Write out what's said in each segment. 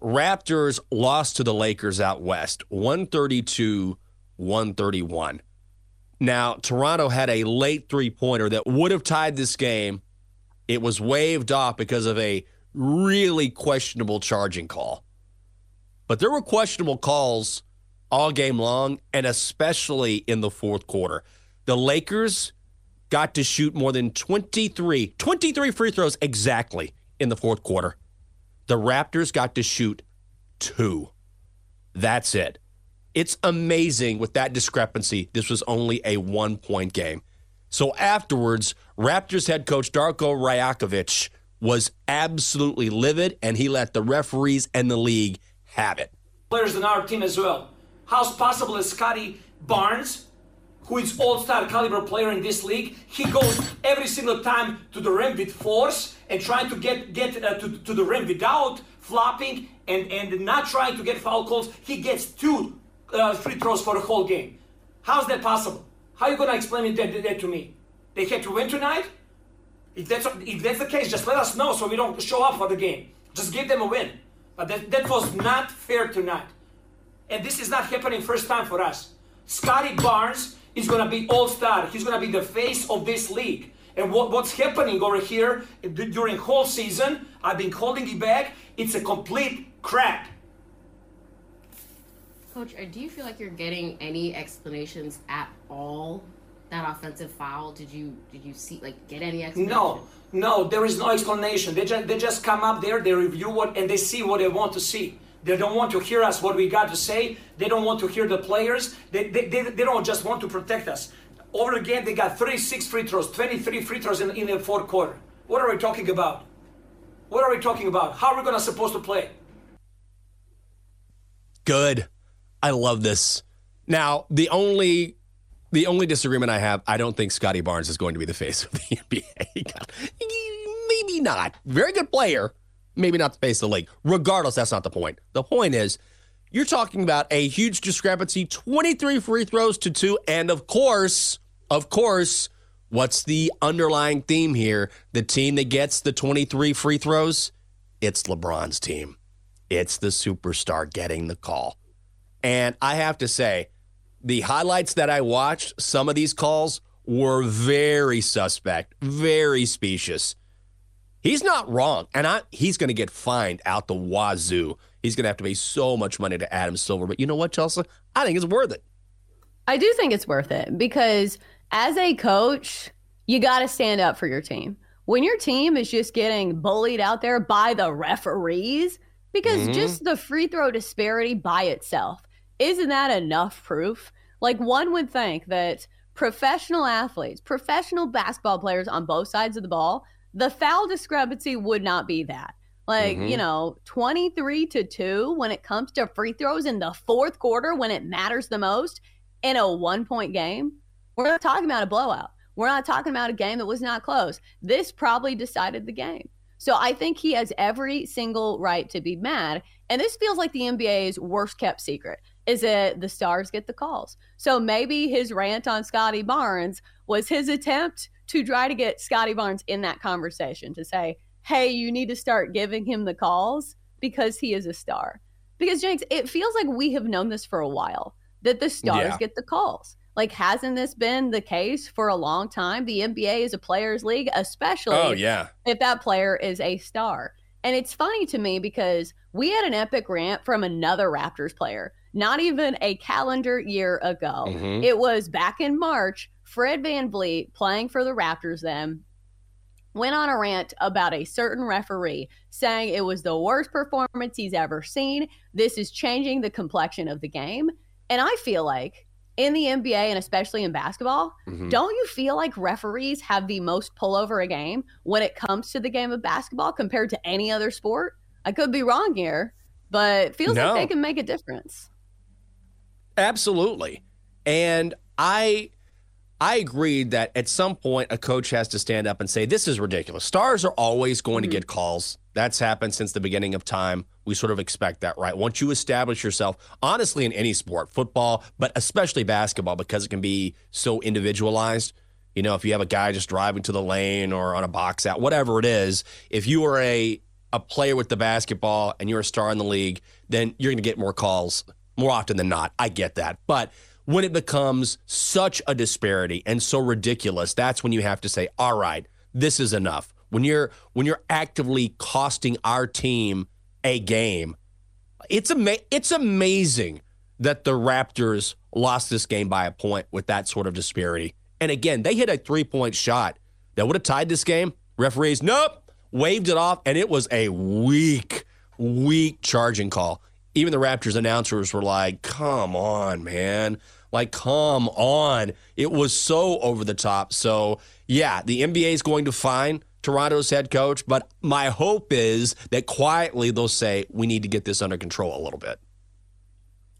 Raptors lost to the Lakers out west 132 131. Now, Toronto had a late three pointer that would have tied this game. It was waved off because of a really questionable charging call. But there were questionable calls all game long, and especially in the fourth quarter. The Lakers got to shoot more than 23, 23 free throws exactly in the fourth quarter. The Raptors got to shoot two. That's it. It's amazing with that discrepancy. This was only a one point game. So afterwards, Raptors head coach Darko Rajakovic was absolutely livid and he let the referees and the league have it. Players in our team as well. How's possible that Scottie Barnes, who is all-star caliber player in this league, he goes every single time to the rim with force and trying to get get uh, to, to the rim without flopping and, and not trying to get foul calls. He gets two uh, free throws for the whole game. How's that possible? How are you to explain that, that to me? They had to win tonight? If that's, if that's the case, just let us know so we don't show up for the game. Just give them a win. But that, that was not fair tonight. And this is not happening first time for us. Scottie Barnes is going to be all-star. He's going to be the face of this league. And what, what's happening over here during whole season, I've been holding it back. It's a complete crap. Coach, uh, do you feel like you're getting any explanations at all? That offensive foul, did you did you see like get any explanation? No, no, there is no explanation. They just they just come up there, they review what and they see what they want to see. They don't want to hear us what we got to say. They don't want to hear the players. They, they, they, they don't just want to protect us. Over again, they got 36 free throws, 23 free throws in, in the fourth quarter. What are we talking about? What are we talking about? How are we going to supposed to play? Good. I love this. Now, the only the only disagreement I have, I don't think Scottie Barnes is going to be the face of the NBA. maybe not. Very good player. Maybe not the face of the league. Regardless, that's not the point. The point is, you're talking about a huge discrepancy 23 free throws to two. And of course, of course, what's the underlying theme here? The team that gets the 23 free throws, it's LeBron's team. It's the superstar getting the call. And I have to say, the highlights that I watched, some of these calls were very suspect, very specious. He's not wrong, and I, he's going to get fined out the wazoo. He's going to have to pay so much money to Adam Silver. But you know what, Chelsa? I think it's worth it. I do think it's worth it because as a coach, you got to stand up for your team. When your team is just getting bullied out there by the referees, because mm-hmm. just the free throw disparity by itself isn't that enough proof? Like one would think that professional athletes, professional basketball players on both sides of the ball, the foul discrepancy would not be that. Like, mm-hmm. you know, 23 to 2 when it comes to free throws in the fourth quarter when it matters the most in a one point game. We're not talking about a blowout. We're not talking about a game that was not close. This probably decided the game. So I think he has every single right to be mad. And this feels like the NBA's worst kept secret is that the stars get the calls. So maybe his rant on Scottie Barnes was his attempt to try to get Scottie Barnes in that conversation to say, hey, you need to start giving him the calls because he is a star. Because, Jenks, it feels like we have known this for a while that the stars yeah. get the calls. Like, hasn't this been the case for a long time? The NBA is a players' league, especially oh, yeah. if that player is a star. And it's funny to me because we had an epic rant from another Raptors player, not even a calendar year ago. Mhm. It was back in March. Fred VanVleet, playing for the Raptors then, went on a rant about a certain referee, saying it was the worst performance he's ever seen. This is changing the complexion of the game. And I feel like in the NBA and especially in basketball, Mhm. don't you feel like referees have the most pull over a game when it comes to the game of basketball compared to any other sport? I could be wrong here, but it feels No. like they can make a difference. Absolutely. And I I agreed that at some point a coach has to stand up and say this is ridiculous. Stars are always going to mm-hmm. get calls. That's happened since the beginning of time. We sort of expect that, right? Once you establish yourself, honestly in any sport, football, but especially basketball because it can be so individualized. You know, if you have a guy just driving to the lane or on a box out, whatever it is, if you are a a player with the basketball and you're a star in the league, then you're going to get more calls more often than not. I get that. But when it becomes such a disparity and so ridiculous, that's when you have to say, "All right, this is enough." When you're when you're actively costing our team a game, it's ama- it's amazing that the Raptors lost this game by a point with that sort of disparity. And again, they hit a three-point shot that would have tied this game. Referees, nope, waved it off, and it was a weak, weak charging call. Even the Raptors announcers were like, come on, man. Like, come on. It was so over the top. So, yeah, the NBA is going to fine Toronto's head coach, but my hope is that quietly they'll say, we need to get this under control a little bit.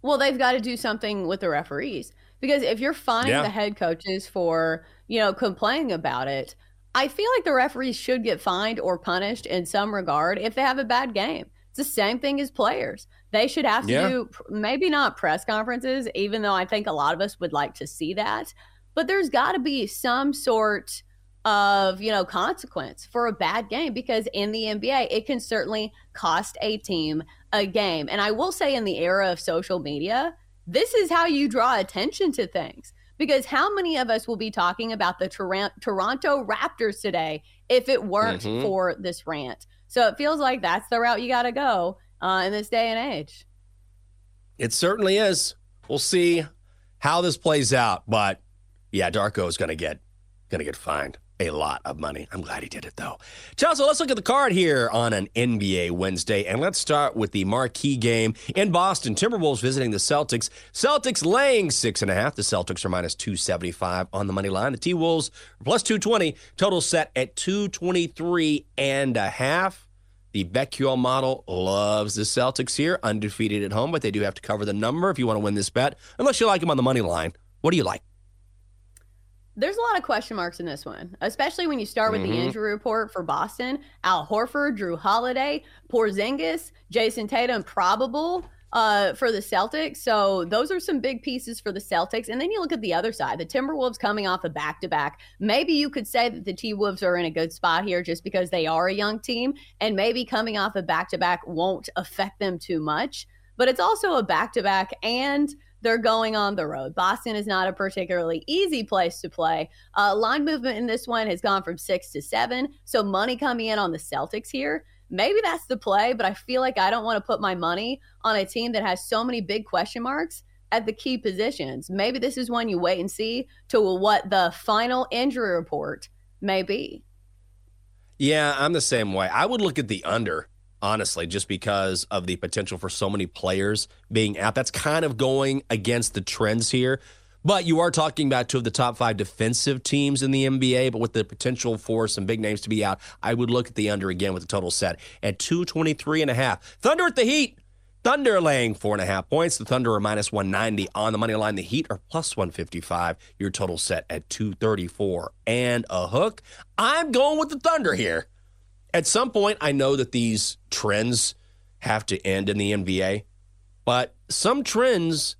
Well, they've got to do something with the referees because if you're fining Yeah. the head coaches for, you know, complaining about it, I feel like the referees should get fined or punished in some regard if they have a bad game. It's the same thing as players. They should have to Yeah. do maybe not press conferences, even though I think a lot of us would like to see that. But there's got to be some sort of, you know, consequence for a bad game because in the NBA, it can certainly cost a team a game. And I will say, in the era of social media, this is how you draw attention to things. Because how many of us will be talking about the Toronto Raptors today if it weren't Mhm. for this rant? So it feels like that's the route you got to go uh, in this day and age. It certainly is. We'll see how this plays out, but yeah, Darko is going to get going to get fined a lot of money. I'm glad he did it though. Chelsa, let's look at the card here on an NBA Wednesday, and let's start with the marquee game in Boston. Timberwolves visiting the Celtics. Celtics laying six and a half. The Celtics are minus two seventy five on the money line. The T Wolves plus two twenty. Total set at two twenty three and a half. The BetQL model loves the Celtics here, undefeated at home, but they do have to cover the number if you want to win this bet, unless you like them on the money line. What do you like? There's a lot of question marks in this one, especially when you start with Mhm. the injury report for Boston. Al Horford, Jrue Holiday, Porzingis, Jayson Tatum, probable uh, for the Celtics. So those are some big pieces for the Celtics. And then you look at the other side, the Timberwolves coming off a back to back. Maybe you could say that the T Wolves are in a good spot here just because they are a young team, and maybe coming off a back to back won't affect them too much. But it's also a back to back and they're going on the road. Boston is not a particularly easy place to play. Uh, line movement in this one has gone from six to seven. So money coming in on the Celtics here. Maybe that's the play, but I feel like I don't want to put my money on a team that has so many big question marks at the key positions. Maybe this is one you wait and see to what the final injury report may be. Yeah, I'm the same way. I would look at the under, honestly, just because of the potential for so many players being out. That's kind of going against the trends here. But you are talking about two of the top five defensive teams in the NBA, but with the potential for some big names to be out, I would look at the under again with the total set at 223 and a half. Thunder at the Heat. Thunder laying four and a half points. The Thunder are minus 190 on the money line. The Heat are plus 155. Your total set at 234 and a hook. I'm going with the Thunder here. At some point, I know that these trends have to end in the NBA, but some trends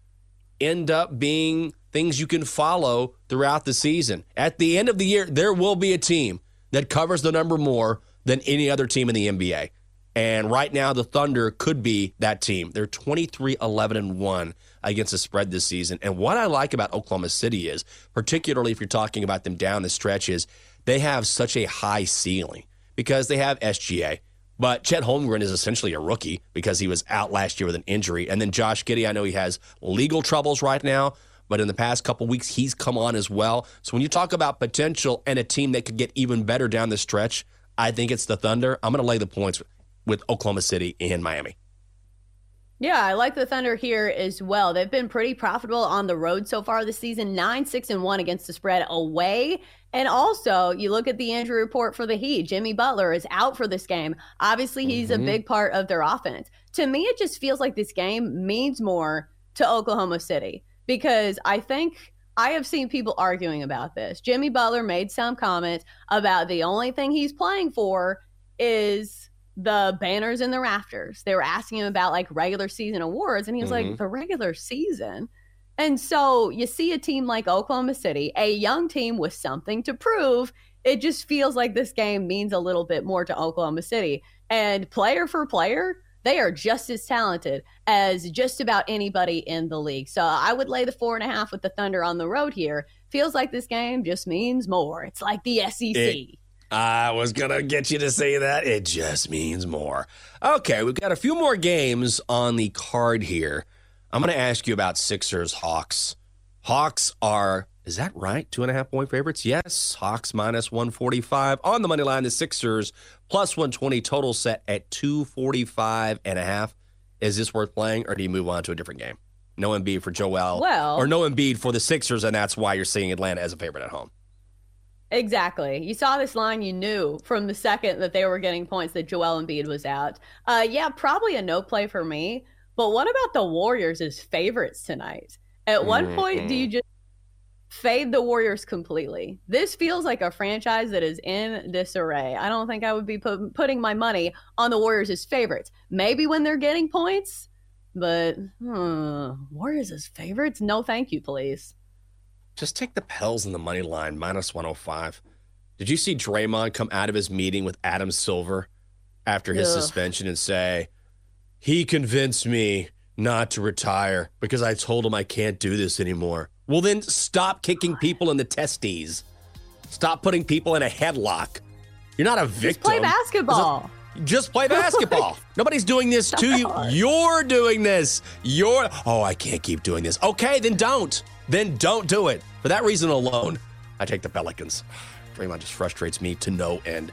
end up being things you can follow throughout the season. At the end of the year, there will be a team that covers the number more than any other team in the NBA. And right now, the Thunder could be that team. They're 23 11 and 1 against the spread this season. And what I like about Oklahoma City is, particularly if you're talking about them down the stretch, is they have such a high ceiling because they have SGA, But Chet Holmgren is essentially a rookie because he was out last year with an injury. And then Josh Giddey, I know he has legal troubles right now, but in the past couple weeks, he's come on as well. So when you talk about potential and a team that could get even better down the stretch, I think it's the Thunder. I'm going to lay the points with Oklahoma City and Miami. Yeah, I like the Thunder here as well. They've been pretty profitable on the road so far this season, 9 6 and 1 against the spread away. And also, you look at the injury report for the Heat. Jimmy Butler is out for this game. Obviously, he's mm-hmm. a big part of their offense. To me, it just feels like this game means more to Oklahoma City because I think I have seen people arguing about this. Jimmy Butler made some comments about the only thing he's playing for is the banners in the rafters. They were asking him about like regular season awards, and he was mm-hmm. like, the regular season. And so you see a team like Oklahoma City, a young team with something to prove. It just feels like this game means a little bit more to Oklahoma City. And player for player, they are just as talented as just about anybody in the league. So I would lay the four and a half with the Thunder on the road here. Feels like this game just means more. It's like the SEC. It- I was going to get you to say that. It just means more. Okay, we've got a few more games on the card here. I'm going to ask you about Sixers Hawks. Hawks are, is that right? Two and a half point favorites? Yes. Hawks minus 145 on the money line. The Sixers plus 120 total set at 245 and a half. Is this worth playing or do you move on to a different game? No Embiid for Joel. Well, or no Embiid for the Sixers, and that's why you're seeing Atlanta as a favorite at home. Exactly. You saw this line, you knew from the second that they were getting points that Joel Embiid was out. Uh, yeah, probably a no play for me. But what about the Warriors as favorites tonight? At one mm-hmm. point do you just fade the Warriors completely? This feels like a franchise that is in disarray. I don't think I would be put, putting my money on the Warriors as favorites. Maybe when they're getting points, but hmm, Warriors as favorites? No, thank you, please. Just take the Pels in the money line, minus 105. Did you see Draymond come out of his meeting with Adam Silver after his Ugh. suspension and say, he convinced me not to retire because I told him I can't do this anymore? Well, then stop kicking people in the testes. Stop putting people in a headlock. You're not a victim. Just play basketball. Just play basketball. Nobody's doing this to you. You're doing this. You're, oh, I can't keep doing this. Okay, then don't then don't do it. For that reason alone, I take the Pelicans. Draymond just frustrates me to no end.